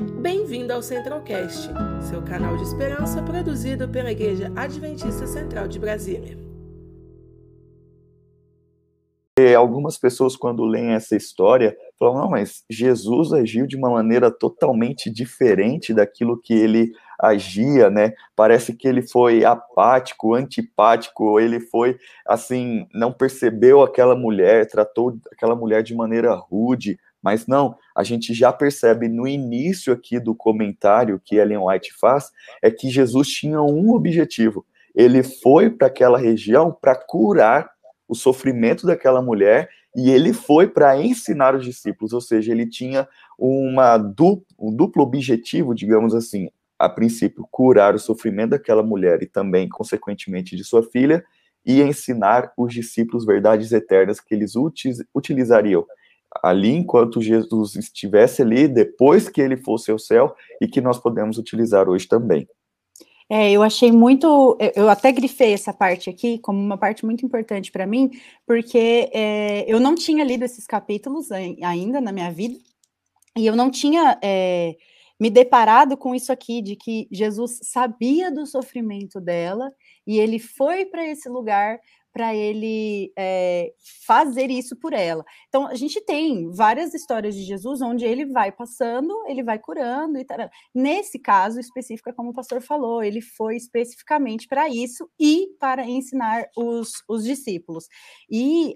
Bem-vindo ao Centralcast, seu canal de esperança produzido pela Igreja Adventista Central de Brasília. E algumas pessoas, quando leem essa história, falam: não, mas Jesus agiu de uma maneira totalmente diferente daquilo que ele agia, né? Parece que ele foi apático, antipático, ele foi assim, não percebeu aquela mulher, tratou aquela mulher de maneira rude, mas não, a gente já percebe no início aqui do comentário que Ellen White faz, é que Jesus tinha um objetivo. Ele foi para aquela região para curar o sofrimento daquela mulher e ele foi para ensinar os discípulos, ou seja, ele tinha uma duplo, um duplo objetivo, digamos assim, a princípio, curar o sofrimento daquela mulher e também, consequentemente, de sua filha, e ensinar os discípulos verdades eternas que eles utilizariam ali enquanto Jesus estivesse ali, depois que ele fosse ao céu, e que nós podemos utilizar hoje também. É, eu achei muito. Eu até grifei essa parte aqui como uma parte muito importante para mim, porque é, eu não tinha lido esses capítulos ainda na minha vida, e eu não tinha é, me deparado com isso aqui, de que Jesus sabia do sofrimento dela e ele foi para esse lugar para ele é, fazer isso por ela. Então, a gente tem várias histórias de Jesus onde ele vai passando, ele vai curando e tal. Nesse caso específico, é como o pastor falou, ele foi especificamente para isso e para ensinar os, os discípulos. E.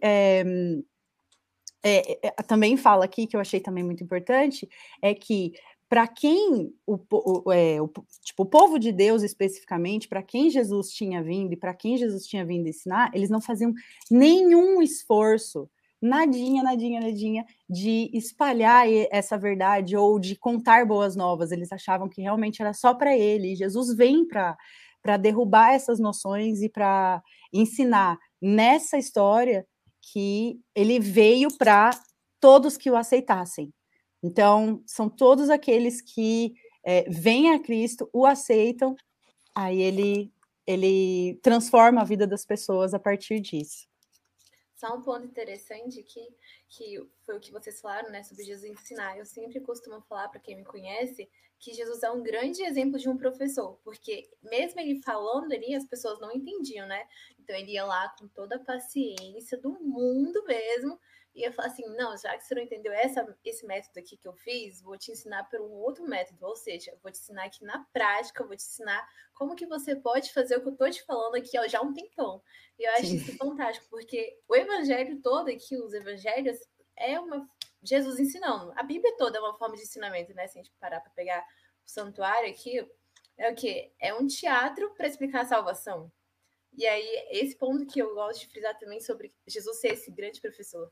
É, é, também fala aqui que eu achei também muito importante é que para quem o, o, é, o, tipo, o povo de Deus especificamente, para quem Jesus tinha vindo e para quem Jesus tinha vindo ensinar, eles não faziam nenhum esforço, nadinha, nadinha, nadinha, de espalhar essa verdade ou de contar boas novas. Eles achavam que realmente era só para ele. E Jesus vem para para derrubar essas noções e para ensinar nessa história que ele veio para todos que o aceitassem. Então, são todos aqueles que é, vêm a Cristo, o aceitam, aí ele, ele transforma a vida das pessoas a partir disso. Só um ponto interessante que, que foi o que vocês falaram, né, sobre Jesus ensinar. Eu sempre costumo falar para quem me conhece que Jesus é um grande exemplo de um professor, porque mesmo ele falando ali, as pessoas não entendiam, né? Então ele ia lá com toda a paciência do mundo mesmo, e eu falo assim, não, já que você não entendeu essa, esse método aqui que eu fiz, vou te ensinar por um outro método, ou seja, vou te ensinar aqui na prática, vou te ensinar como que você pode fazer o que eu tô te falando aqui ó, já há um tempão. E eu acho Sim. isso fantástico, porque o evangelho todo aqui, os evangelhos, é uma Jesus ensinando. A Bíblia toda é uma forma de ensinamento, né? Se a gente parar para pegar o santuário aqui, é o que? É um teatro para explicar a salvação. E aí, esse ponto que eu gosto de frisar também sobre Jesus ser esse grande professor.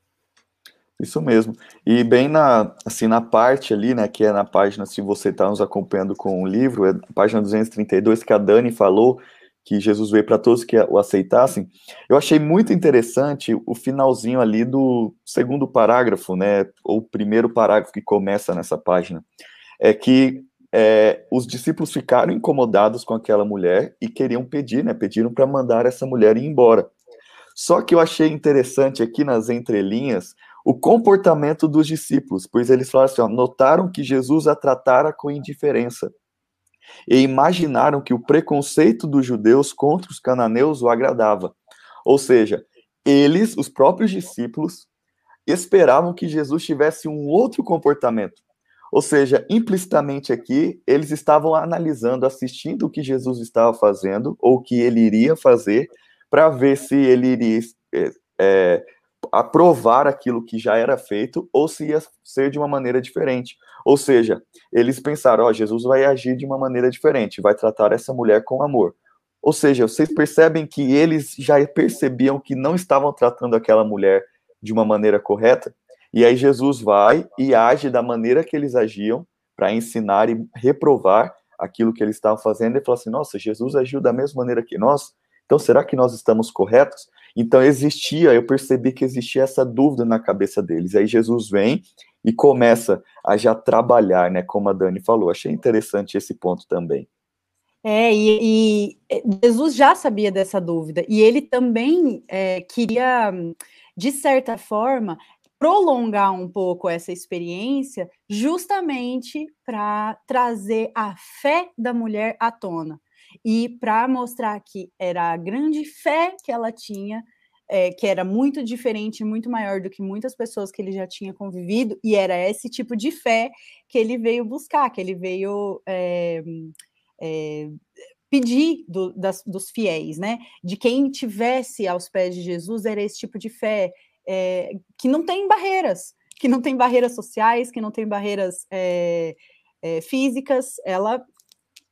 Isso mesmo. E bem na, assim, na parte ali, né, que é na página, se você está nos acompanhando com o livro, é página 232, que a Dani falou que Jesus veio para todos que o aceitassem. Eu achei muito interessante o finalzinho ali do segundo parágrafo, né, ou primeiro parágrafo que começa nessa página. É que é, os discípulos ficaram incomodados com aquela mulher e queriam pedir, né, pediram para mandar essa mulher ir embora. Só que eu achei interessante aqui nas entrelinhas o comportamento dos discípulos, pois eles falaram assim, ó, notaram que Jesus a tratara com indiferença e imaginaram que o preconceito dos judeus contra os cananeus o agradava. Ou seja, eles, os próprios discípulos, esperavam que Jesus tivesse um outro comportamento. Ou seja, implicitamente aqui, eles estavam analisando, assistindo o que Jesus estava fazendo, ou o que ele iria fazer, para ver se ele iria é, aprovar aquilo que já era feito ou se ia ser de uma maneira diferente. Ou seja, eles pensaram, ó, oh, Jesus vai agir de uma maneira diferente, vai tratar essa mulher com amor. Ou seja, vocês percebem que eles já percebiam que não estavam tratando aquela mulher de uma maneira correta, e aí Jesus vai e age da maneira que eles agiam para ensinar e reprovar aquilo que eles estavam fazendo e fala assim: "Nossa, Jesus agiu da mesma maneira que nós, então será que nós estamos corretos?" Então existia, eu percebi que existia essa dúvida na cabeça deles. Aí Jesus vem e começa a já trabalhar, né? Como a Dani falou. Achei interessante esse ponto também. É, e, e é, Jesus já sabia dessa dúvida, e ele também é, queria, de certa forma, prolongar um pouco essa experiência, justamente para trazer a fé da mulher à tona e para mostrar que era a grande fé que ela tinha, é, que era muito diferente, muito maior do que muitas pessoas que ele já tinha convivido, e era esse tipo de fé que ele veio buscar, que ele veio é, é, pedir do, das, dos fiéis, né? De quem tivesse aos pés de Jesus era esse tipo de fé que não tem barreiras, que não tem barreiras sociais, que não tem barreiras físicas. Ela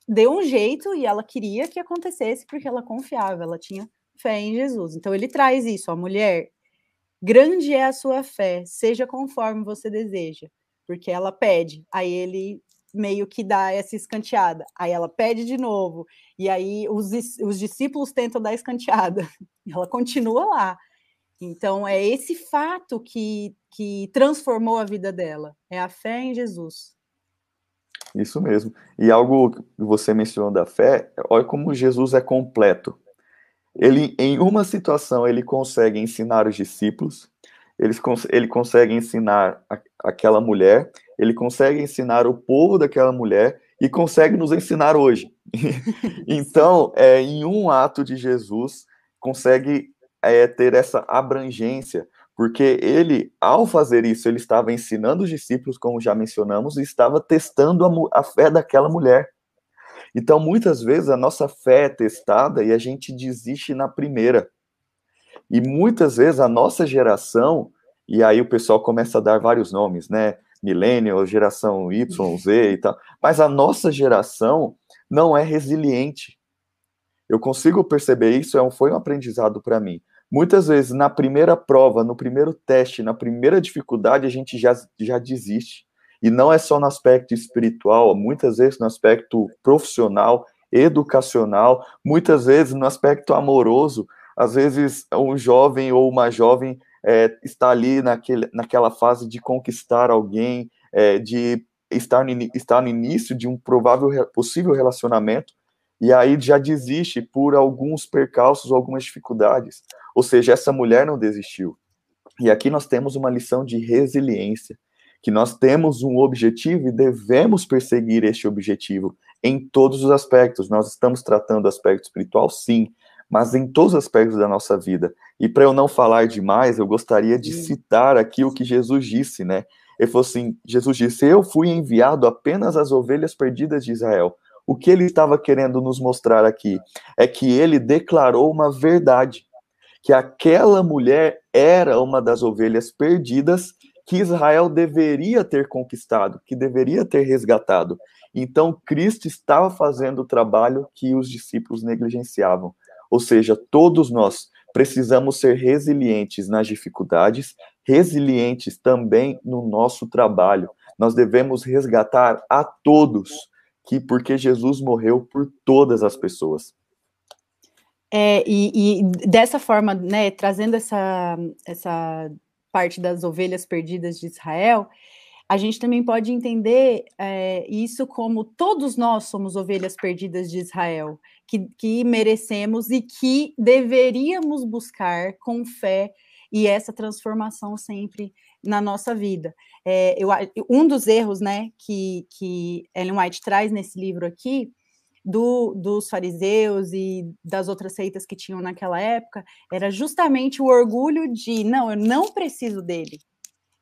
deu um jeito e ela queria que acontecesse porque ela confiava, ela tinha fé em Jesus. Então ele traz isso, a mulher, grande é a sua fé, seja conforme você deseja, porque ela pede, aí ele meio que dá essa escanteada, aí ela pede de novo, e aí os, os discípulos tentam dar escanteada, ela continua lá. Então é esse fato que, que transformou a vida dela, é a fé em Jesus. Isso mesmo. E algo que você mencionou da fé, olha como Jesus é completo. Ele, em uma situação, ele consegue ensinar os discípulos, ele, ele consegue ensinar a, aquela mulher, ele consegue ensinar o povo daquela mulher e consegue nos ensinar hoje. então, é, em um ato de Jesus, consegue é, ter essa abrangência porque ele, ao fazer isso, ele estava ensinando os discípulos, como já mencionamos, e estava testando a, a fé daquela mulher. Então, muitas vezes, a nossa fé é testada e a gente desiste na primeira. E muitas vezes a nossa geração, e aí o pessoal começa a dar vários nomes, né? Millennial, geração Y, Z e tal. Mas a nossa geração não é resiliente. Eu consigo perceber isso, é foi um aprendizado para mim. Muitas vezes, na primeira prova, no primeiro teste, na primeira dificuldade, a gente já, já desiste. E não é só no aspecto espiritual, muitas vezes no aspecto profissional, educacional, muitas vezes no aspecto amoroso. Às vezes, um jovem ou uma jovem é, está ali naquele, naquela fase de conquistar alguém, é, de estar no, estar no início de um provável possível relacionamento, e aí já desiste por alguns percalços, algumas dificuldades. Ou seja, essa mulher não desistiu. E aqui nós temos uma lição de resiliência, que nós temos um objetivo e devemos perseguir este objetivo em todos os aspectos. Nós estamos tratando o aspecto espiritual, sim, mas em todos os aspectos da nossa vida. E para eu não falar demais, eu gostaria de citar aqui o que Jesus disse, né? Ele falou assim: Jesus disse, Eu fui enviado apenas às ovelhas perdidas de Israel. O que ele estava querendo nos mostrar aqui é que ele declarou uma verdade que aquela mulher era uma das ovelhas perdidas que Israel deveria ter conquistado, que deveria ter resgatado. Então, Cristo estava fazendo o trabalho que os discípulos negligenciavam. Ou seja, todos nós precisamos ser resilientes nas dificuldades, resilientes também no nosso trabalho. Nós devemos resgatar a todos, que porque Jesus morreu por todas as pessoas. É, e, e, dessa forma, né, trazendo essa, essa parte das ovelhas perdidas de Israel, a gente também pode entender é, isso como todos nós somos ovelhas perdidas de Israel, que, que merecemos e que deveríamos buscar com fé e essa transformação sempre na nossa vida. É, eu, um dos erros né, que, que Ellen White traz nesse livro aqui do, dos fariseus e das outras seitas que tinham naquela época era justamente o orgulho de não, eu não preciso dele,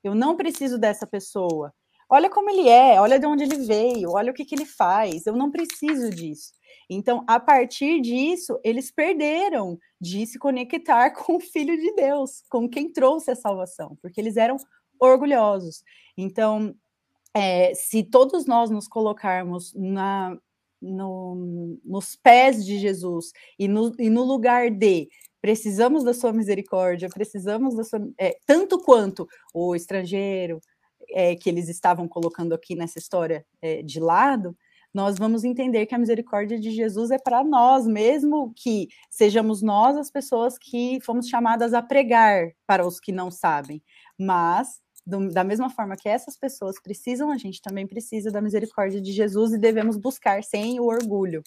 eu não preciso dessa pessoa. Olha como ele é, olha de onde ele veio, olha o que, que ele faz, eu não preciso disso. Então, a partir disso, eles perderam de se conectar com o Filho de Deus, com quem trouxe a salvação, porque eles eram orgulhosos. Então, é, se todos nós nos colocarmos na, no, nos pés de Jesus e no, e no lugar de precisamos da sua misericórdia, precisamos da sua. É, tanto quanto o estrangeiro é, que eles estavam colocando aqui nessa história é, de lado, nós vamos entender que a misericórdia de Jesus é para nós, mesmo que sejamos nós as pessoas que fomos chamadas a pregar para os que não sabem. Mas do, da mesma forma que essas pessoas precisam, a gente também precisa da misericórdia de Jesus e devemos buscar sem o orgulho.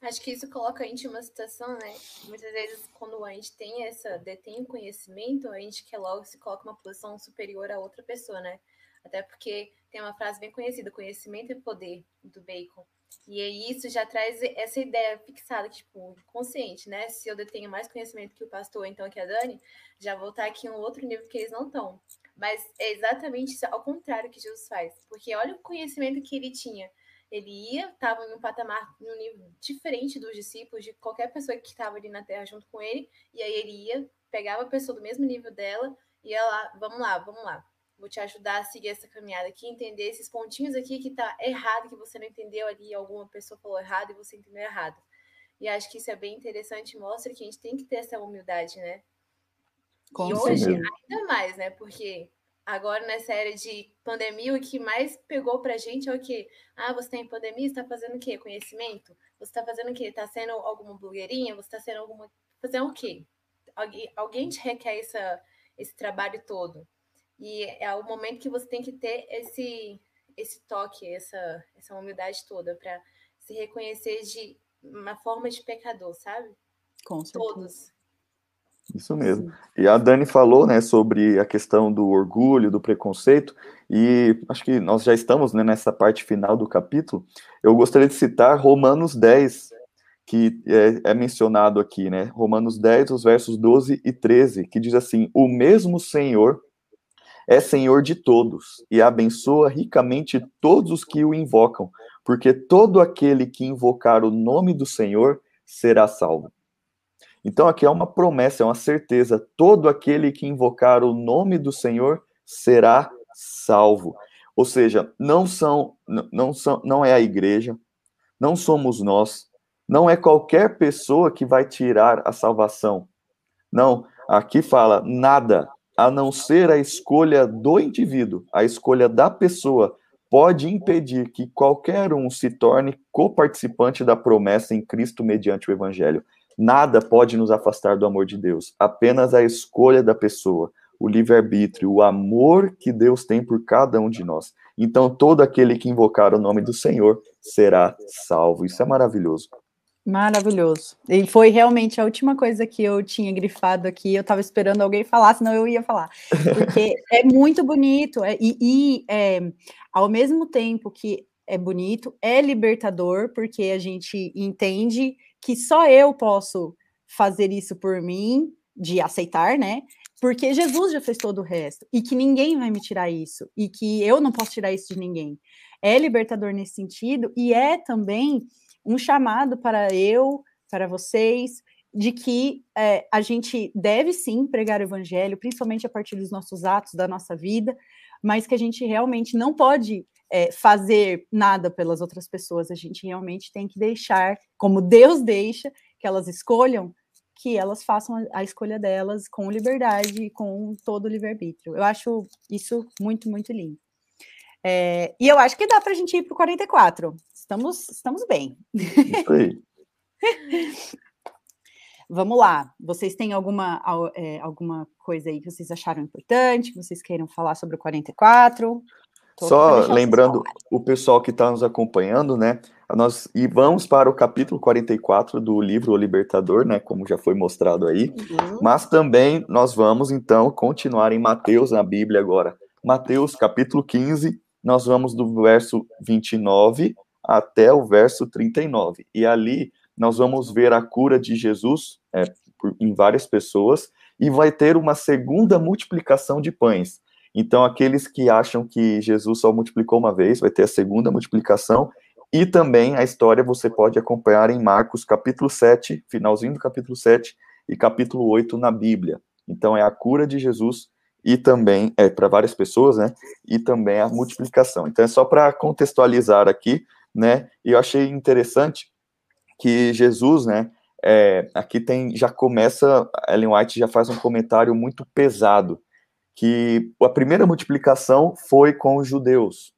Acho que isso coloca a gente em uma situação, né? Muitas vezes, quando a gente tem essa, detém o conhecimento, a gente quer logo se coloca uma posição superior a outra pessoa, né? Até porque tem uma frase bem conhecida, conhecimento é poder, do Bacon. E aí isso já traz essa ideia fixada, tipo, consciente, né? Se eu detenho mais conhecimento que o pastor, então que a Dani, já vou estar aqui em um outro nível que eles não estão. Mas é exatamente ao contrário que Jesus faz. Porque olha o conhecimento que ele tinha ele ia, estava em um patamar, um nível diferente dos discípulos, de qualquer pessoa que estava ali na terra junto com ele, e aí ele ia, pegava a pessoa do mesmo nível dela, e ia lá, vamos lá, vamos lá, vou te ajudar a seguir essa caminhada aqui, entender esses pontinhos aqui que tá errado, que você não entendeu ali, alguma pessoa falou errado e você entendeu errado. E acho que isso é bem interessante, mostra que a gente tem que ter essa humildade, né? Com e hoje, ainda mais, né? Porque agora nessa era de pandemia, o que mais pegou pra gente é o que? Ah, você tem tá pandemia, você tá fazendo o quê? Conhecimento? Você tá fazendo o quê? Tá sendo alguma blogueirinha? Você tá sendo alguma. Fazendo o quê? Alguém, alguém te requer essa, esse trabalho todo. E é o momento que você tem que ter esse, esse toque, essa, essa humildade toda para se reconhecer de uma forma de pecador, sabe? Com certeza. Todos. Isso mesmo. E a Dani falou, né, sobre a questão do orgulho, do preconceito, e acho que nós já estamos né, nessa parte final do capítulo. Eu gostaria de citar Romanos 10, que é, é, mencionado aqui, né? Romanos 10, os versos 12 e 13, que diz assim: O mesmo Senhor é Senhor de todos e abençoa ricamente todos os que o invocam, porque todo aquele que invocar o nome do Senhor será salvo. Então aqui é uma promessa, é uma certeza. Todo aquele que invocar o nome do Senhor será salvo. Ou seja, não são, não são, não é a igreja, não somos nós, não é qualquer pessoa que vai tirar a salvação. Não, aqui fala nada, a não ser a escolha do indivíduo, a escolha da pessoa pode impedir que qualquer um se torne coparticipante da promessa em Cristo mediante o evangelho. Nada pode nos afastar do amor de Deus, apenas a escolha da pessoa, o livre-arbítrio, o amor que Deus tem por cada um de nós. Então, todo aquele que invocar o nome do Senhor será salvo. Isso é maravilhoso. Maravilhoso. E foi realmente a última coisa que eu tinha grifado aqui. Eu estava esperando alguém falar, senão eu ia falar. Porque é muito bonito. É, e, e é, ao mesmo tempo que é bonito, é libertador, porque a gente entende que só eu posso fazer isso por mim, de aceitar, né? Porque Jesus já fez todo o resto e que ninguém vai me tirar isso e que eu não posso tirar isso de ninguém. É libertador nesse sentido e é também um chamado para eu, para vocês, de que é, a gente deve sim pregar o evangelho, principalmente a partir dos nossos atos, da nossa vida, mas que a gente realmente não pode é, fazer nada pelas outras pessoas, a gente realmente tem que deixar, como Deus deixa, que elas escolham, que elas façam a, escolha delas com liberdade e com todo o livre-arbítrio. Eu acho isso muito, muito lindo. É, e eu acho que dá para a gente ir para o 44. Estamos, estamos bem. Isso aí. Vamos lá. Vocês têm alguma, é, alguma coisa aí que vocês acharam importante, que vocês queiram falar sobre o 44? Só lembrando o pessoal que está nos acompanhando, né? Nós e vamos para o capítulo 44 do livro O Libertador, né? Como já foi mostrado aí. Uhum. Mas também nós vamos, então, continuar em Mateus, na Bíblia agora. Mateus, capítulo 15, nós vamos do verso 29 até o verso 39. E ali nós vamos ver a cura de Jesus é, por, em várias pessoas e vai ter uma segunda multiplicação de pães. Então, aqueles que acham que Jesus só multiplicou uma vez, vai ter a segunda multiplicação, e também a história você pode acompanhar em Marcos capítulo 7, finalzinho do capítulo 7 e capítulo 8 na Bíblia. Então, é a cura de Jesus e também, é para várias pessoas, né? E também a multiplicação. Então, é só para contextualizar aqui, né? E eu achei interessante que Jesus, né? É, aqui tem, já começa, Ellen White já faz um comentário muito pesado, que a primeira multiplicação foi com os judeus.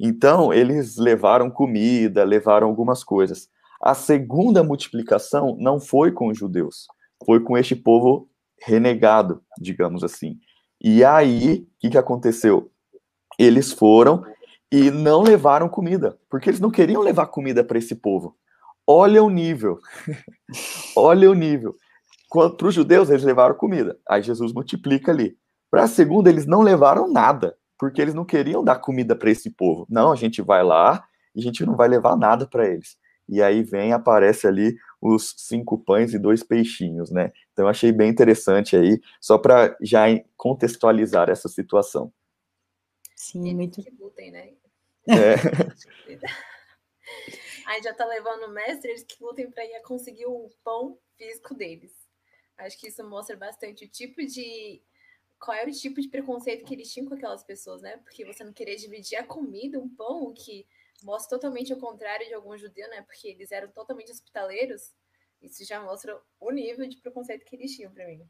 Então, eles levaram comida, levaram algumas coisas. A segunda multiplicação não foi com os judeus, foi com este povo renegado, digamos assim. E aí, o que, que aconteceu? Eles foram e não levaram comida, porque eles não queriam levar comida para esse povo. olha o nível. olha o nível. Para os judeus, eles levaram comida. Aí Jesus multiplica ali. Para a segunda, eles não levaram nada, porque eles não queriam dar comida para esse povo. Não, a gente vai lá e a gente não vai levar nada para eles. E aí vem, aparece ali os cinco pães e dois peixinhos, né? Então eu achei bem interessante aí, só para já contextualizar essa situação. Sim, muito. Que lutem, né? É. Aí já tá levando o mestre, eles que lutem para ir conseguir o pão físico deles. Acho que isso mostra bastante o tipo de. Qual era o tipo de preconceito que eles tinham com aquelas pessoas, né? Porque você não querer dividir a comida, um pão, que mostra totalmente o contrário de algum judeu, né? Porque eles eram totalmente hospitaleiros. Isso já mostra o nível de preconceito que eles tinham para mim.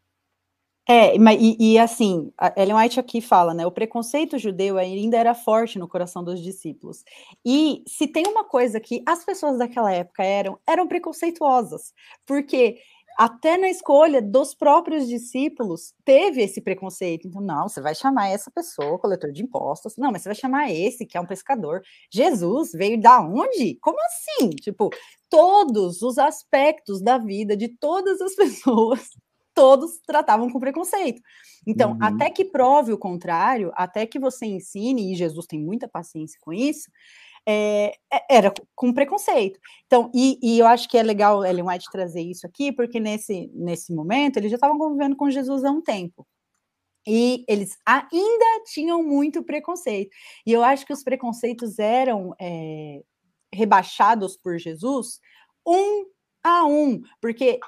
É, e, e, assim, Ellen White aqui fala, né? O preconceito judeu ainda era forte no coração dos discípulos. E se tem uma coisa que as pessoas daquela época eram, eram preconceituosas, porque até na escolha dos próprios discípulos teve esse preconceito. Então, não, você vai chamar essa pessoa coletor de impostos, não, mas você vai chamar esse que é um pescador. Jesus veio da onde? Como assim? Tipo, todos os aspectos da vida de todas as pessoas todos tratavam com preconceito. Então, uhum. até que prove o contrário, até que você ensine, e Jesus tem muita paciência com isso, é, é era com preconceito. Então, e, e, eu acho que é legal Ellen White trazer isso aqui, porque nesse, nesse momento eles já estavam convivendo com Jesus há um tempo. E eles ainda tinham muito preconceito. E eu acho que os preconceitos eram é, rebaixados por Jesus um a um, porque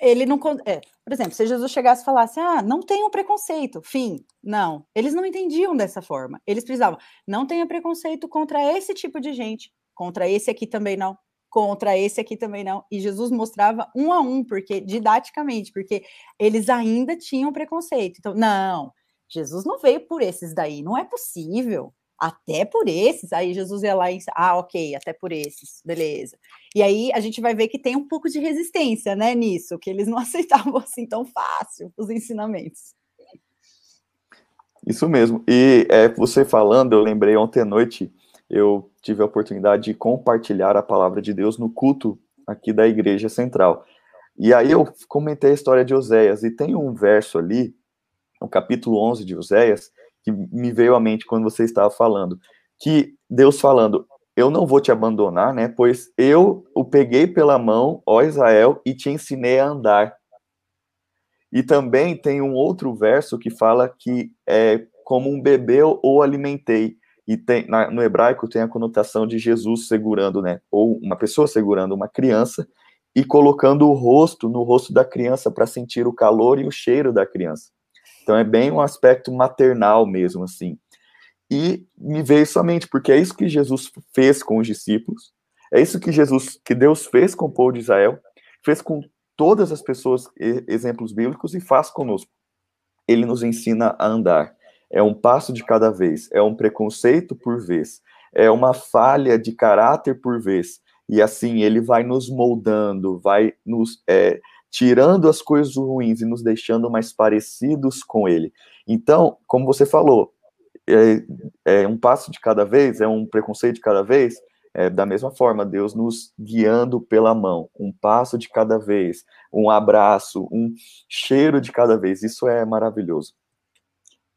ele não. É, por exemplo, se Jesus chegasse e falasse, ah, não tenha preconceito, fim. Não, eles não entendiam dessa forma. Eles precisavam, não tenha preconceito contra esse tipo de gente, contra esse aqui também não, contra esse aqui também não. E Jesus mostrava um a um, porque didaticamente, porque eles ainda tinham preconceito. Então, não, Jesus não veio por esses daí, não é possível até por esses, aí Jesus ia lá e ah, ok, até por esses, beleza. E aí a gente vai ver que tem um pouco de resistência, né, nisso, que eles não aceitavam assim tão fácil os ensinamentos. Isso mesmo. E é, você falando, eu lembrei ontem à noite, eu tive a oportunidade de compartilhar a palavra de Deus no culto aqui da Igreja Central. E aí eu comentei a história de Oséias, e tem um verso ali, no capítulo 11 de Oséias, que me veio à mente quando você estava falando, que Deus falando, eu não vou te abandonar, né? Pois eu o peguei pela mão, ó Israel, e te ensinei a andar. E também tem um outro verso que fala que é como um bebê o alimentei. E tem, na, no hebraico tem a conotação de Jesus segurando, né? Ou uma pessoa segurando uma criança e colocando o rosto no rosto da criança para sentir o calor e o cheiro da criança. Então é bem um aspecto maternal mesmo, assim. E me veio somente porque é isso que Jesus fez com os discípulos, é isso que Jesus, que Deus fez com o povo de Israel, fez com todas as pessoas, exemplos bíblicos, e faz conosco. Ele nos ensina a andar. É um passo de cada vez, é um preconceito por vez, é uma falha de caráter por vez. E assim ele vai nos moldando, vai nos é, tirando as coisas ruins e nos deixando mais parecidos com ele. Então, como você falou, é, é um passo de cada vez, é um preconceito de cada vez, é, da mesma forma, Deus nos guiando pela mão, um passo de cada vez, um abraço, um cheiro de cada vez, isso é maravilhoso.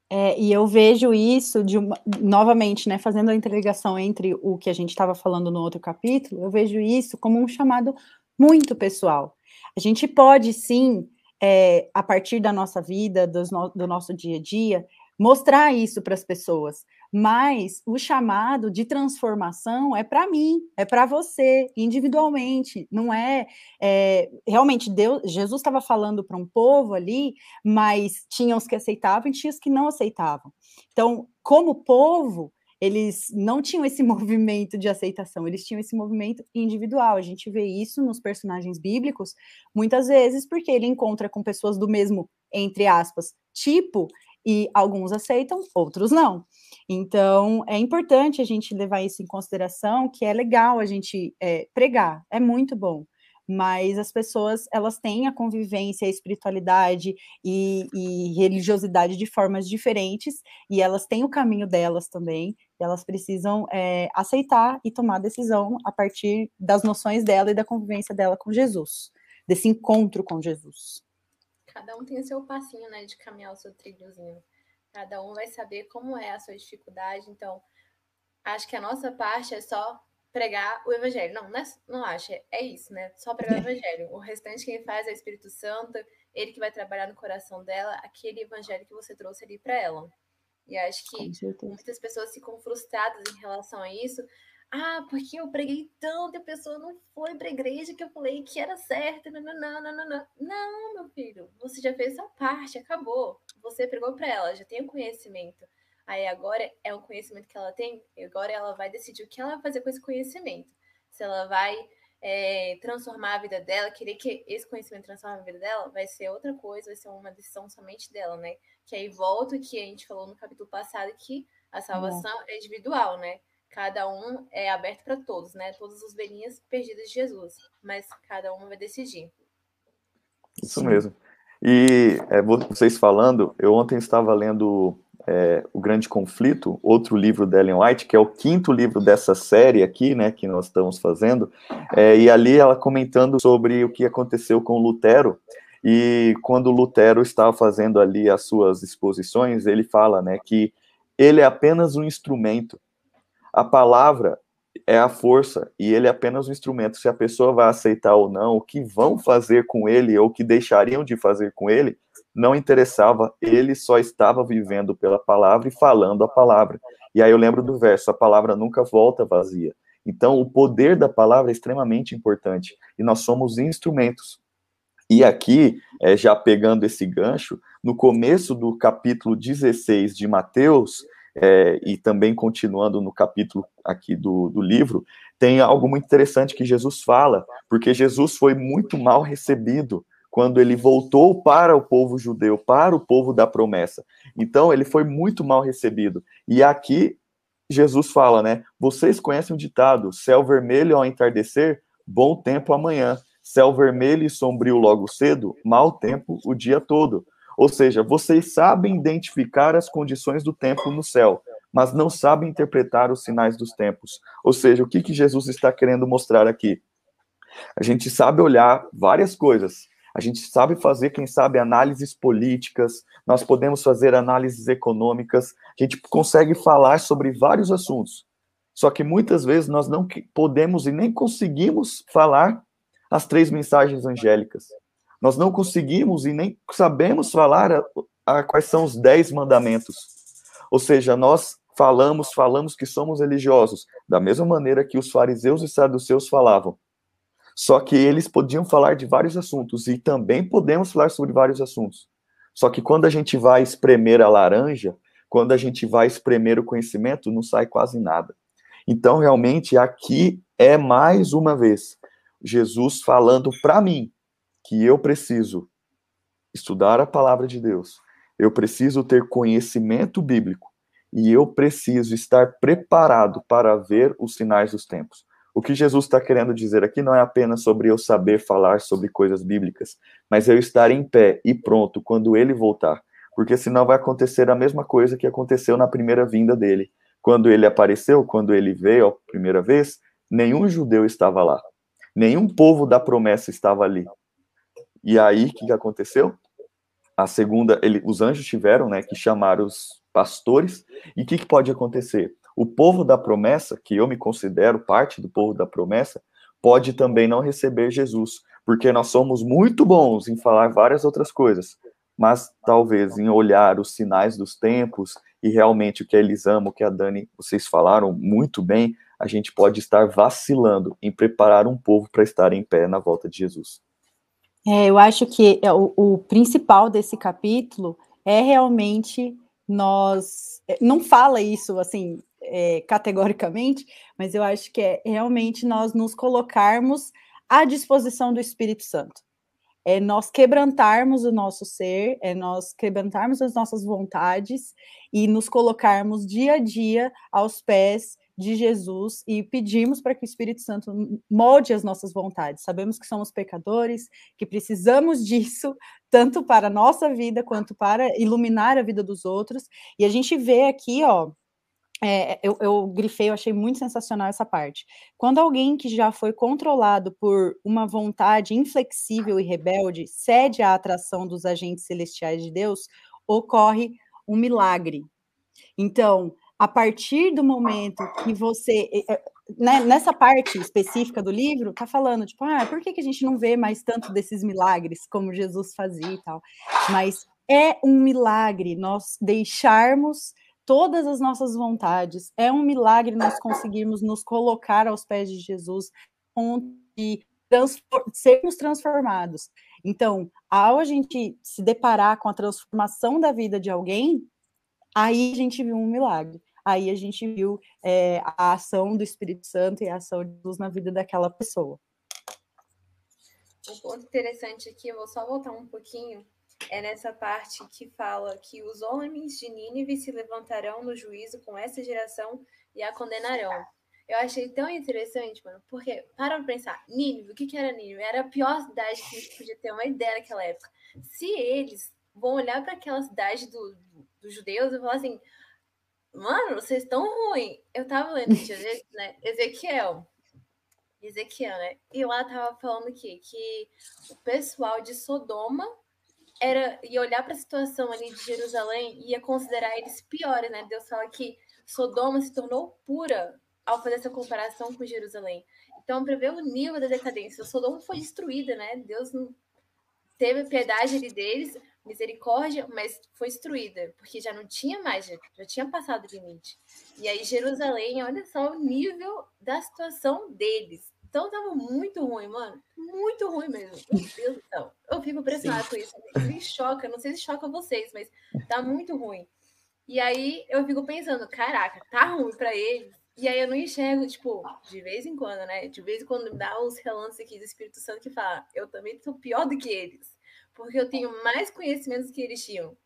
É, e eu vejo isso de uma, novamente, né, fazendo a interligação entre o que a gente estava falando no outro capítulo, eu vejo isso como um chamado muito pessoal. A gente pode sim, é, a partir da nossa vida, no, do nosso dia a dia, mostrar isso para as pessoas. Mas o chamado de transformação é para mim, é para você, individualmente. Não é, é realmente Deus, Jesus estava falando para um povo ali, mas tinha os que aceitavam e tinha os que não aceitavam. Então, como povo, eles não tinham esse movimento de aceitação, eles tinham esse movimento individual. A gente vê isso nos personagens bíblicos muitas vezes, porque ele encontra com pessoas do mesmo, entre aspas, tipo, e alguns aceitam, outros não. Então, é importante a gente levar isso em consideração, que é legal a gente é, pregar, é muito bom, mas as pessoas elas têm a convivência, a espiritualidade e, e, religiosidade de formas diferentes e elas têm o caminho delas também. E elas precisam é, aceitar e tomar decisão a partir das noções dela e da convivência dela com Jesus, desse encontro com Jesus. Cada um tem o seu passinho, né, de caminhar o seu trilhozinho. Cada um vai saber como é a sua dificuldade. Então, acho que a nossa parte é só pregar o evangelho. Não, não, é, não acho, é isso, né? Só pregar o evangelho. O restante quem faz é o Espírito Santo, ele que vai trabalhar no coração dela, aquele evangelho que você trouxe ali para ela. E acho que muitas pessoas ficam frustradas em relação a isso. Ah, porque eu preguei tanto e a pessoa não foi para a igreja que eu falei que era certo. Não, não, não, não, não. Não, meu filho, você já fez sua parte, acabou. Você pregou para ela, já tem o conhecimento. Aí agora é um conhecimento que ela tem, e agora ela vai decidir o que ela vai fazer com esse conhecimento. Se ela vai é, transformar a vida dela, querer que esse conhecimento transforme a vida dela, vai ser outra coisa, vai ser uma decisão somente dela, né? Que aí volta o que a gente falou no capítulo passado, que a salvação é, é individual, né? Cada um é aberto para todos, né? Todas as velhinhas perdidas de Jesus, mas cada um vai decidir. Isso mesmo. E é, vocês falando, eu ontem estava lendo é, O Grande Conflito, outro livro da Ellen White, que é o quinto livro dessa série aqui, né, que nós estamos fazendo, é, e ali ela comentando sobre o que aconteceu com Lutero, e quando Lutero estava fazendo ali as suas exposições, ele fala, né, que ele é apenas um instrumento, a palavra é a força e ele é apenas um instrumento. Se a pessoa vai aceitar ou não, o que vão fazer com ele ou o que deixariam de fazer com ele, não interessava, ele só estava vivendo pela palavra e falando a palavra. E aí eu lembro do verso: a palavra nunca volta vazia. Então, o poder da palavra é extremamente importante e nós somos instrumentos. E aqui, é, já pegando esse gancho, no começo do capítulo 16 de Mateus, é, e também continuando no capítulo aqui do, do livro, tem algo muito interessante que Jesus fala, porque Jesus foi muito mal recebido quando ele voltou para o povo judeu, para o povo da promessa. Então, ele foi muito mal recebido. E aqui, Jesus fala, né? Vocês conhecem o ditado: céu vermelho ao entardecer, bom tempo amanhã. Céu vermelho e sombrio logo cedo, mau tempo o dia todo. Ou seja, vocês sabem identificar as condições do tempo no céu, mas não sabem interpretar os sinais dos tempos. Ou seja, o que, que Jesus está querendo mostrar aqui? A gente sabe olhar várias coisas, a gente sabe fazer, quem sabe, análises políticas, nós podemos fazer análises econômicas, a gente consegue falar sobre vários assuntos. Só que muitas vezes nós não podemos e nem conseguimos falar as três mensagens angélicas. Nós não conseguimos e nem sabemos falar a, a, quais são os dez mandamentos. Ou seja, nós falamos, falamos que somos religiosos, da mesma maneira que os fariseus e saduceus falavam. Só que eles podiam falar de vários assuntos e também podemos falar sobre vários assuntos. Só que quando a gente vai espremer a laranja, quando a gente vai espremer o conhecimento, não sai quase nada. Então, realmente, aqui é mais uma vez Jesus falando para mim que eu preciso estudar a palavra de Deus, eu preciso ter conhecimento bíblico e eu preciso estar preparado para ver os sinais dos tempos. O que Jesus está querendo dizer aqui não é apenas sobre eu saber falar sobre coisas bíblicas, mas eu estar em pé e pronto quando ele voltar. Porque senão vai acontecer a mesma coisa que aconteceu na primeira vinda dele. Quando ele apareceu, quando ele veio a primeira vez, nenhum judeu estava lá. Nenhum povo da promessa estava ali. E aí, o que, aconteceu? A segunda, ele, os anjos tiveram né, que chamar os pastores. E o que, que pode acontecer? O povo da promessa, que eu me considero parte do povo da promessa, pode também não receber Jesus, porque nós somos muito bons em falar várias outras coisas, mas talvez em olhar os sinais dos tempos e realmente o que a Elisama, o que a Dani, vocês falaram muito bem, a gente pode estar vacilando em preparar um povo para estar em pé na volta de Jesus. É, eu acho que é, o, o principal desse capítulo é realmente nós é, não fala isso assim é, categoricamente, mas eu acho que é realmente nós nos colocarmos à disposição do Espírito Santo. É nós quebrantarmos o nosso ser, é nós quebrantarmos as nossas vontades e nos colocarmos dia a dia aos pés de Jesus e pedimos para que o Espírito Santo molde as nossas vontades. Sabemos que somos pecadores, que precisamos disso, tanto para a nossa vida quanto para iluminar a vida dos outros. E a gente vê aqui, ó, é, eu, eu grifei, eu achei muito sensacional essa parte. Quando alguém que já foi controlado por uma vontade inflexível e rebelde cede à atração dos agentes celestiais de Deus, ocorre um milagre. Então, a partir do momento que você. Né, nessa parte específica do livro, tá falando, tipo, ah, por que, que a gente não vê mais tanto desses milagres como Jesus fazia e tal? Mas é um milagre nós deixarmos todas as nossas vontades. É um milagre nós conseguirmos nos colocar aos pés de Jesus e sermos transformados. Então, ao a gente se deparar com a transformação da vida de alguém, aí a gente viu um milagre. Aí a gente viu é, a ação do Espírito Santo e a ação de Jesus na vida daquela pessoa. Um ponto interessante aqui, eu vou só voltar um pouquinho é nessa parte que fala que os homens de Nínive se levantarão no juízo com essa geração e a condenarão. Eu achei tão interessante, mano, porque, para pra pensar, Nínive, o que, que era Nínive? Era a pior cidade que a gente podia ter uma ideia naquela época. Se eles vão olhar para aquela cidade dos do, do judeus e falar assim, mano, vocês estão ruins. Eu tava lendo, né, Ezequiel, Ezequiel, né? E lá tava falando que, que o pessoal de Sodoma era ia olhar para a situação ali de Jerusalém e ia considerar eles piores, né? Deus fala que Sodoma se tornou pura ao fazer essa comparação com Jerusalém. Então, para ver o nível da decadência, Sodoma foi destruída, né? Deus não teve piedade ali deles, misericórdia, mas foi destruída, porque já não tinha mais, já, já tinha passado o limite. E aí, Jerusalém, olha só o nível da situação deles. Então tava muito ruim, mano. Muito ruim mesmo. Meu Deus do céu. Eu fico impressionada com isso. Me choca, não sei se choca vocês, mas tá muito ruim. E aí eu fico pensando, caraca, tá ruim para eles. E aí eu não enxergo, tipo, de vez em quando, né? De vez em quando dá uns relances aqui do Espírito Santo que fala, eu também sou pior do que eles. Porque eu tenho mais conhecimentos que eles tinham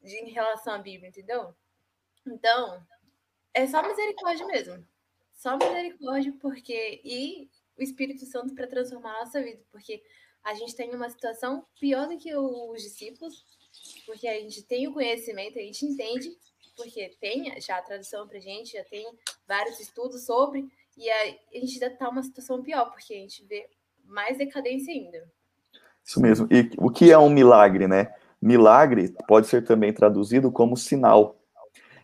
de, em relação à Bíblia, entendeu? Então, é só misericórdia mesmo. Só misericórdia, porque. E o Espírito Santo para transformar a nossa vida, porque a gente tem uma situação pior do que os discípulos, porque a gente tem o conhecimento, a gente entende, porque tem já a tradução para gente, já tem vários estudos sobre, e a, a gente ainda está uma situação pior, porque a gente vê mais decadência ainda. Isso mesmo. E o que é um milagre, né? Milagre pode ser também traduzido como sinal.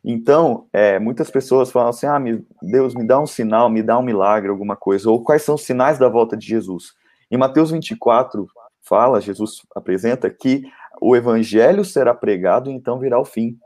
Então, é, muitas pessoas falam assim: ah, Deus, me dá um sinal, me dá um milagre, alguma coisa. Ou quais são os sinais da volta de Jesus? Em Mateus 24, fala, Jesus apresenta que o evangelho será pregado e então virá o fim.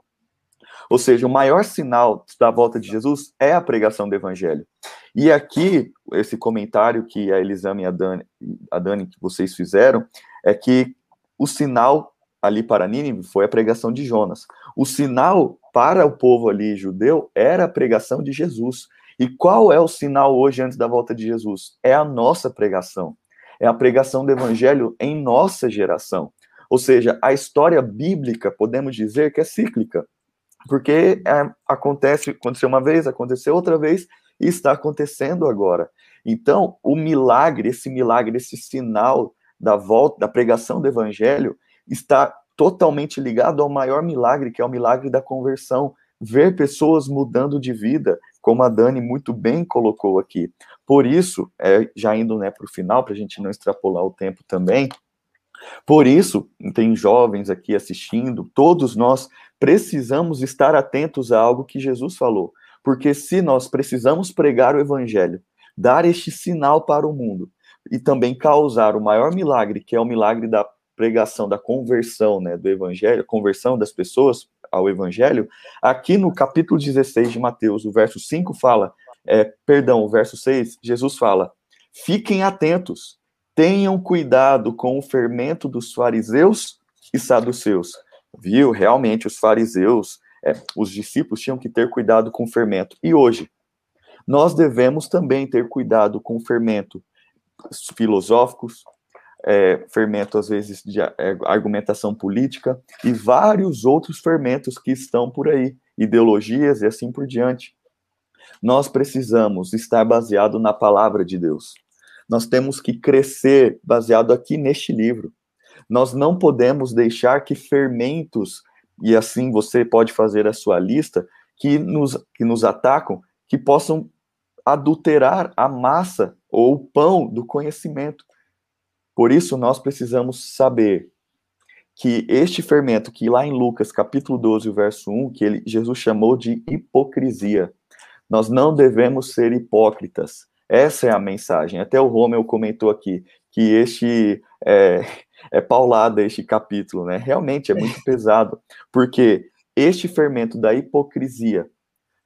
Ou seja, o maior sinal da volta de Jesus é a pregação do evangelho. E aqui, esse comentário que a Elisama e a Dani, a Dani que vocês fizeram, é que o sinal ali para Nínive foi a pregação de Jonas. O sinal para o povo ali judeu era a pregação de Jesus. E qual é o sinal hoje antes da volta de Jesus? É a nossa pregação. É a pregação do evangelho em nossa geração. Ou seja, a história bíblica, podemos dizer que é cíclica. Porque é, acontece, aconteceu uma vez, aconteceu outra vez, e está acontecendo agora. Então, o milagre, esse milagre, esse sinal da volta, da pregação do evangelho, está totalmente ligado ao maior milagre, que é o milagre da conversão. Ver pessoas mudando de vida, como a Dani muito bem colocou aqui. Por isso, é, já indo né, para o final, para a gente não extrapolar o tempo também, por isso, tem jovens aqui assistindo, todos nós precisamos estar atentos a algo que Jesus falou. Porque se nós precisamos pregar o evangelho, dar este sinal para o mundo e também causar o maior milagre, que é o milagre da pregação da conversão, né, do evangelho, conversão das pessoas ao evangelho, aqui no capítulo 16 de Mateus, o verso 5 fala, é, perdão, o verso 6, Jesus fala: "Fiquem atentos, tenham cuidado com o fermento dos fariseus e saduceus." Viu? Realmente os fariseus, é, os discípulos tinham que ter cuidado com o fermento. E hoje, nós devemos também ter cuidado com o fermento filosóficos, é, fermento, às vezes, de é, argumentação política, e vários outros fermentos que estão por aí, ideologias e assim por diante. Nós precisamos estar baseado na palavra de Deus. Nós temos que crescer baseado aqui neste livro. Nós não podemos deixar que fermentos, e assim você pode fazer a sua lista, que nos, que nos atacam, que possam adulterar a massa ou o pão do conhecimento. Por isso, nós precisamos saber que este fermento, que lá em Lucas capítulo 12, verso 1, que ele, Jesus chamou de hipocrisia, nós não devemos ser hipócritas. Essa é a mensagem. Até o Romeu comentou aqui que este é, é paulada este capítulo, né? Realmente é muito pesado, porque este fermento da hipocrisia,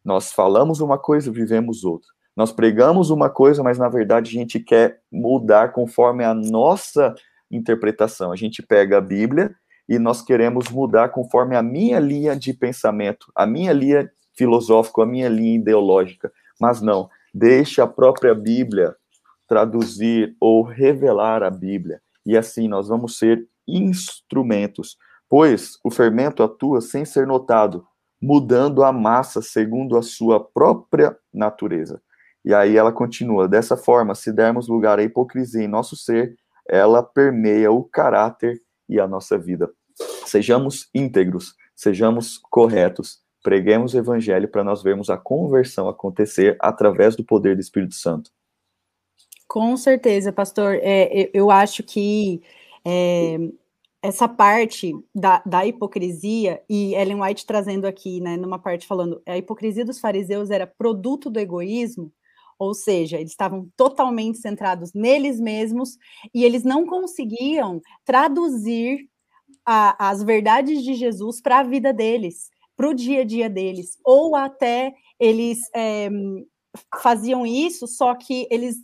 nós falamos uma coisa, vivemos outra. Nós pregamos uma coisa, mas na verdade a gente quer mudar conforme a nossa interpretação. A gente pega a Bíblia e nós queremos mudar conforme a minha linha de pensamento, a minha linha filosófica, a minha linha ideológica. Mas não, deixe a própria Bíblia traduzir ou revelar a Bíblia. E assim nós vamos ser instrumentos, pois o fermento atua sem ser notado, mudando a massa segundo a sua própria natureza. E aí ela continua: dessa forma, se dermos lugar à hipocrisia em nosso ser, ela permeia o caráter e a nossa vida. Sejamos íntegros, sejamos corretos, preguemos o evangelho para nós vermos a conversão acontecer através do poder do Espírito Santo. Com certeza, pastor. É, eu acho que é, essa parte da, da, hipocrisia, e Ellen White trazendo aqui, né, numa parte falando, a hipocrisia dos fariseus era produto do egoísmo, ou seja, eles estavam totalmente centrados neles mesmos e eles não conseguiam traduzir a, as verdades de Jesus para a vida deles, para o dia a dia deles, ou até eles é, faziam isso, só que eles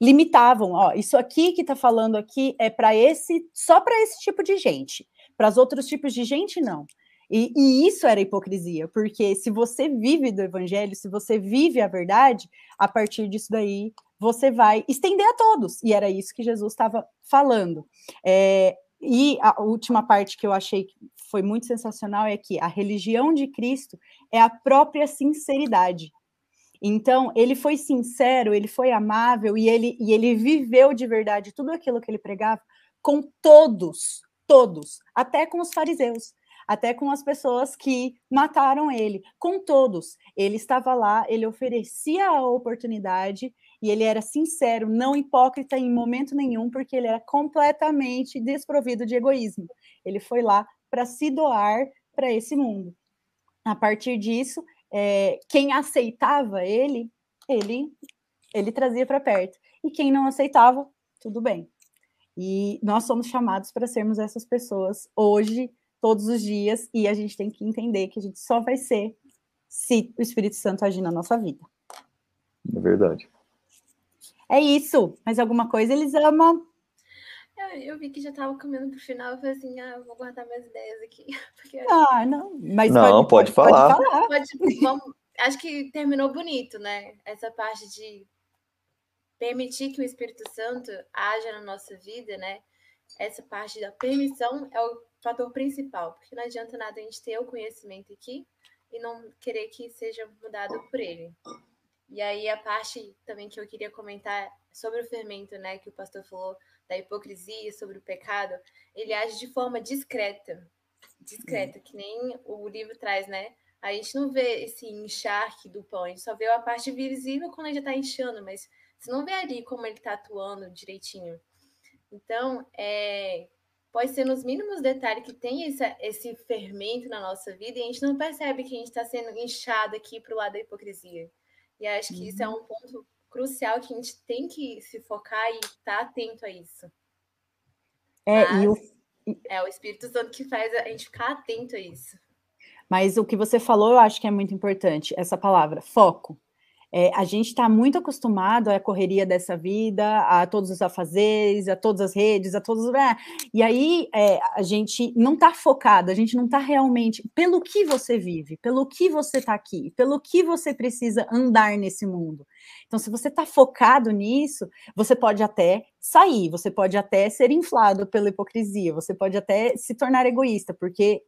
limitavam, ó, isso aqui que está falando aqui é para esse, só para esse tipo de gente, para os outros tipos de gente não. E, e, isso era hipocrisia, porque se você vive do evangelho, se você vive a verdade, a partir disso daí você vai estender a todos. E era isso que Jesus estava falando. É, e a última parte que eu achei que foi muito sensacional é que a religião de Cristo é a própria sinceridade. Então, ele foi sincero, ele foi amável e ele, e ele viveu de verdade tudo aquilo que ele pregava com todos, todos, até com os fariseus até com as pessoas que mataram ele, com todos. Ele estava lá, ele oferecia a oportunidade e ele era sincero, não hipócrita em momento nenhum, porque ele era completamente desprovido de egoísmo. Ele foi lá para se doar para esse mundo. A partir disso, é, quem aceitava ele, ele, ele trazia para perto. E quem não aceitava, tudo bem. E nós somos chamados para sermos essas pessoas hoje todos os dias, e a gente tem que entender que a gente só vai ser se o Espírito Santo agir na nossa vida. É verdade. É isso. Mais alguma coisa, eles amam? Eu, eu vi que já estava caminhando para o final, eu falei assim, ah, vou guardar minhas ideias aqui. Porque... Ah, não. Mas não, pode, pode, pode falar. Pode falar. Pode, vamos, acho que terminou bonito, né? Essa parte de permitir que o Espírito Santo haja na nossa vida, né? Essa parte da permissão é o fator principal, porque não adianta nada a gente ter o conhecimento aqui e não querer que seja mudado por ele. E aí a parte também que eu queria comentar sobre o fermento, né, que o pastor falou da hipocrisia, sobre o pecado, ele age de forma discreta. Discreta, que nem o livro traz, né? A gente não vê esse encharque do pão, a gente só vê a parte visível quando ele já está inchando, mas você não vê ali como ele está atuando direitinho. Então, é, pode ser nos mínimos detalhes que tem esse, esse fermento na nossa vida e a gente não percebe que a gente está sendo inchado aqui para o lado da hipocrisia. E acho que uhum. isso é uhum. um ponto crucial que a gente tem que se focar e estar tá atento a isso. É, Mas, e o... é o Espírito Santo que faz a gente ficar atento a isso. Mas o que você falou, eu acho que é muito importante, essa palavra, foco. É, a gente está muito acostumado à correria dessa vida, a todos os afazeres, a todas as redes, a todos. É, e aí é, a gente não está focado, a gente não está realmente pelo que você vive, pelo que você está aqui, pelo que você precisa andar nesse mundo. Então, se você está focado nisso, você pode até sair, você pode até ser inflado pela hipocrisia, você pode até se tornar egoísta, porque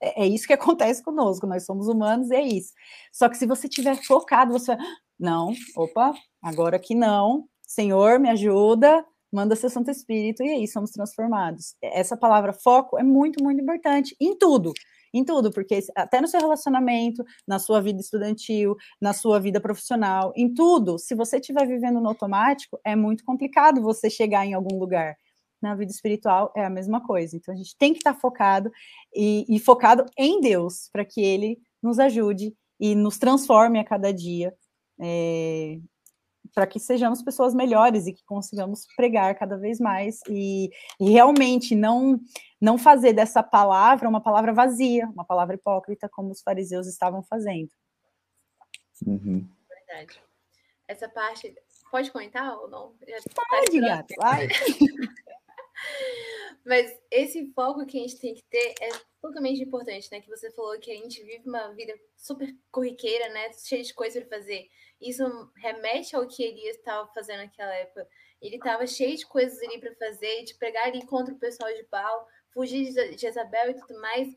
É, é, isso que acontece conosco, nós somos humanos é isso. Só que se você tiver focado, você vai, não, opa, agora que não, Senhor, me ajuda, manda seu Santo Espírito, e aí somos transformados. Essa palavra foco é muito, muito importante em tudo, em tudo, porque até no seu relacionamento, na sua vida estudantil, na sua vida profissional, em tudo, se você estiver vivendo no automático, é muito complicado você chegar em algum lugar. Na vida espiritual é a mesma coisa. Então a gente tem que estar focado e, e focado em Deus, para que Ele nos ajude e nos transforme a cada dia é, para que sejamos pessoas melhores e que consigamos pregar cada vez mais e, e, realmente não não fazer dessa palavra uma palavra vazia, uma palavra hipócrita, como os fariseus estavam fazendo. Uhum. Verdade. Essa parte pode comentar ou não? Pode, gato. Vai. Mas esse foco que a gente tem que ter é totalmente importante, né? Que você falou que a gente vive uma vida super corriqueira, né? Cheia de coisas para fazer. Isso remete ao que Elias estava fazendo naquela época. Ele estava cheio de coisas ali para fazer, de pregar ali contra o pessoal de Baal, fugir de Jezabel e tudo mais.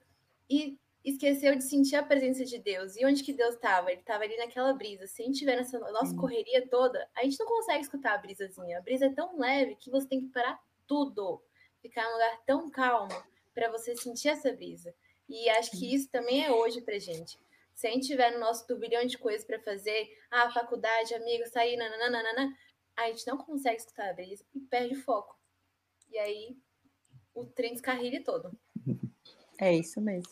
E esqueceu de sentir a presença de Deus. E onde que Deus estava? Ele estava ali naquela brisa. Se a gente tiver nessa nossa correria toda, a gente não consegue escutar a brisazinha. A brisa é tão leve que você tem que parar tudo ficar em um lugar tão calmo para você sentir essa brisa. E acho que isso também é hoje pra gente. Se a gente tiver no nosso turbilhão de coisas para fazer, ah, faculdade, amigos, sair, nananana, a gente não consegue escutar a brisa e perde foco. E aí o trem descarrilha todo. É isso mesmo.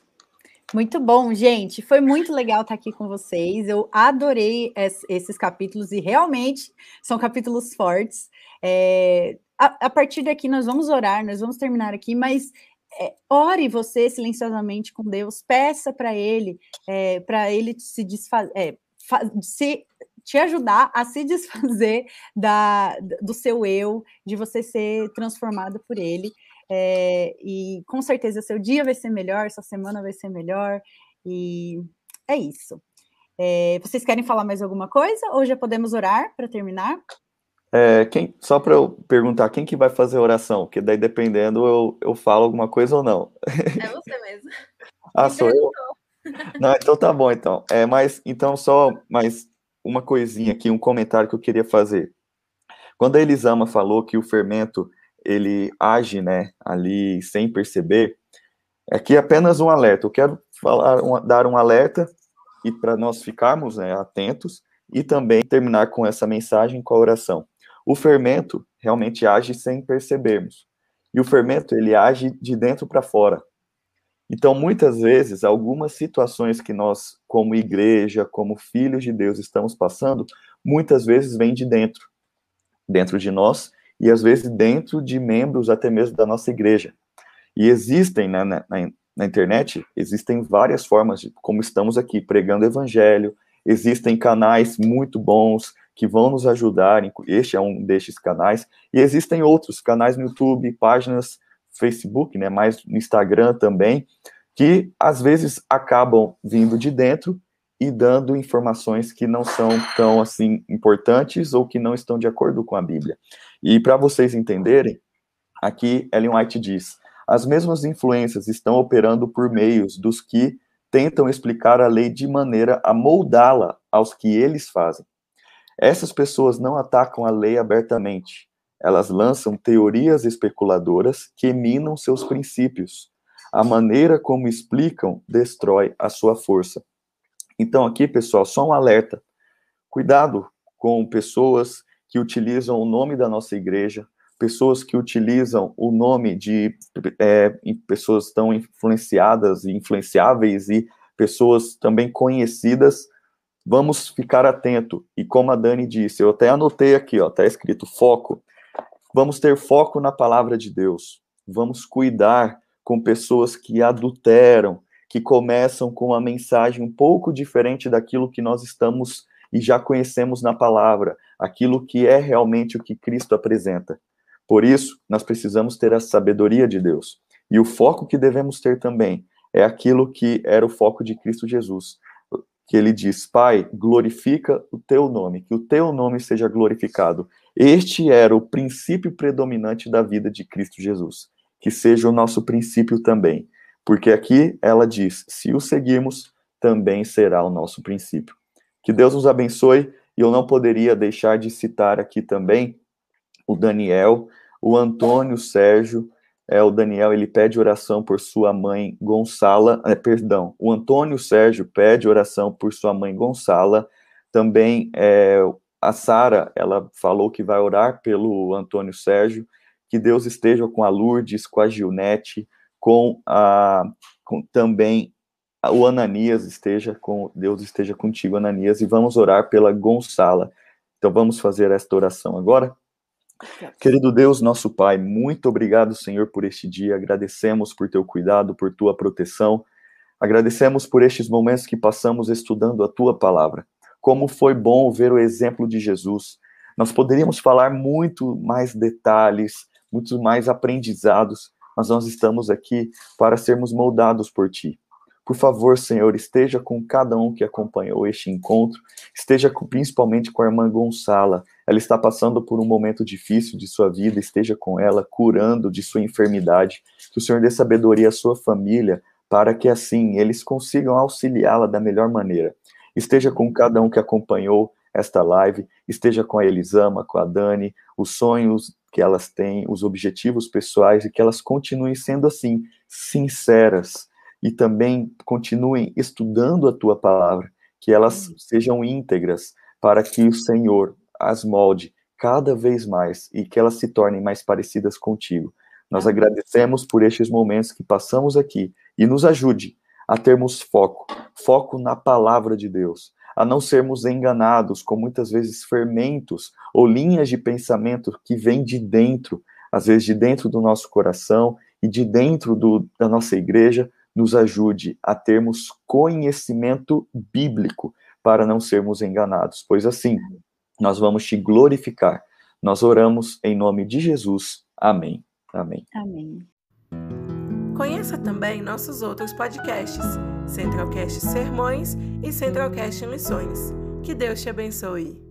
Muito bom, gente. Foi muito legal estar aqui com vocês. Eu adorei esses capítulos e realmente são capítulos fortes. É, a, a, partir daqui nós vamos orar, nós vamos terminar aqui, mas é, ore você silenciosamente com Deus, peça para Ele, é, para Ele se desfazer, é, te ajudar a se desfazer da, do seu eu, de você ser transformado por Ele. É, e com certeza seu dia vai ser melhor, sua semana vai ser melhor, e é isso. É, vocês querem falar mais alguma coisa ou já podemos orar para terminar? É, quem, só para eu perguntar, quem que vai fazer a oração? Porque daí, dependendo, eu, eu falo alguma coisa ou não. É você mesmo. ah, sou eu? Não, então tá bom, então. É, mas, então, só mais uma coisinha aqui, um comentário que eu queria fazer. Quando a Elisama falou que o fermento, ele age, né, ali sem perceber, aqui é apenas um alerta. Eu quero falar, um, dar um alerta e para nós ficarmos né, atentos e também terminar com essa mensagem com a oração. O fermento realmente age sem percebermos. E o fermento, ele age de dentro para fora. Então, muitas vezes, algumas situações que nós, como igreja, como filhos de Deus, estamos passando, muitas vezes vêm de dentro. Dentro de nós e, às vezes, dentro de membros até mesmo da nossa igreja. E existem, né, na, na internet, existem várias formas de como estamos aqui, pregando evangelho, existem canais muito bons, que vão nos ajudar. Este é um destes canais. E existem outros canais no YouTube, páginas Facebook, né, mais no Instagram também, que às vezes acabam vindo de dentro e dando informações que não são tão assim importantes ou que não estão de acordo com a Bíblia. E para vocês entenderem, aqui Ellen White diz: as mesmas influências estão operando por meios dos que tentam explicar a lei de maneira a moldá-la aos que eles fazem. Essas pessoas não atacam a lei abertamente. Elas lançam teorias especuladoras que minam seus princípios. A maneira como explicam destrói a sua força. Então, aqui, pessoal, só um alerta. Cuidado com pessoas que utilizam o nome da nossa igreja, pessoas que utilizam o nome de é, pessoas tão influenciadas e influenciáveis e pessoas também conhecidas vamos ficar atento. E como a Dani disse, eu até anotei aqui, ó, tá escrito foco. Vamos ter foco na palavra de Deus. Vamos cuidar com pessoas que adulteram, que começam com uma mensagem um pouco diferente daquilo que nós estamos e já conhecemos na palavra, aquilo que é realmente o que Cristo apresenta. Por isso, nós precisamos ter a sabedoria de Deus. E o foco que devemos ter também é aquilo que era o foco de Cristo Jesus, que ele diz: Pai, glorifica o teu nome, que o teu nome seja glorificado. Este era o princípio predominante da vida de Cristo Jesus. Que seja o nosso princípio também. porque aqui ela diz: se o seguirmos, também será o nosso princípio. Que Deus nos abençoe, e eu não poderia deixar de citar aqui também o Daniel, o Antônio Sérgio, é, o Daniel ele pede oração por sua mãe Gonçala, é, perdão, o Antônio Sérgio pede oração por sua mãe Gonçala, também é, a Sara, ela falou que vai orar pelo Antônio Sérgio, que Deus esteja com a Lourdes, com a Gilnete, com a com, também o Ananias esteja com Deus esteja contigo, Ananias, e vamos orar pela Gonçala. Então vamos fazer esta oração agora. Querido Deus, nosso Pai, muito obrigado, Senhor, por este dia. Agradecemos por teu cuidado, por tua proteção. Agradecemos por estes momentos que passamos estudando a tua palavra. Como foi bom ver o exemplo de Jesus. Nós poderíamos falar muito mais detalhes, muitos mais aprendizados, mas nós estamos aqui para sermos moldados por ti. Por favor, Senhor, esteja com cada um que acompanhou este encontro, esteja com, principalmente com a irmã Gonçala. Ela está passando por um momento difícil de sua vida, esteja com ela, curando de sua enfermidade. Que o Senhor dê sabedoria à sua família, para que assim eles consigam auxiliá-la da melhor maneira. Esteja com cada um que acompanhou esta live, esteja com a Elisama, com a Dani, os sonhos que elas têm, os objetivos pessoais e que elas continuem sendo assim, sinceras e também continuem estudando a tua palavra, que elas sejam íntegras para que o Senhor as molde cada vez mais e que elas se tornem mais parecidas contigo. Nós agradecemos por estes momentos que passamos aqui e nos ajude a termos foco, foco na palavra de Deus, a não sermos enganados com muitas vezes fermentos ou linhas de pensamento que vêm de dentro, às vezes de dentro do nosso coração e de dentro do, da nossa igreja, nos ajude a termos conhecimento bíblico para não sermos enganados, pois assim nós vamos te glorificar. Nós oramos em nome de Jesus. Amém. Amém. Amém. Conheça também nossos outros podcasts, Centralcast Sermões e Centralcast Missões. Que Deus te abençoe.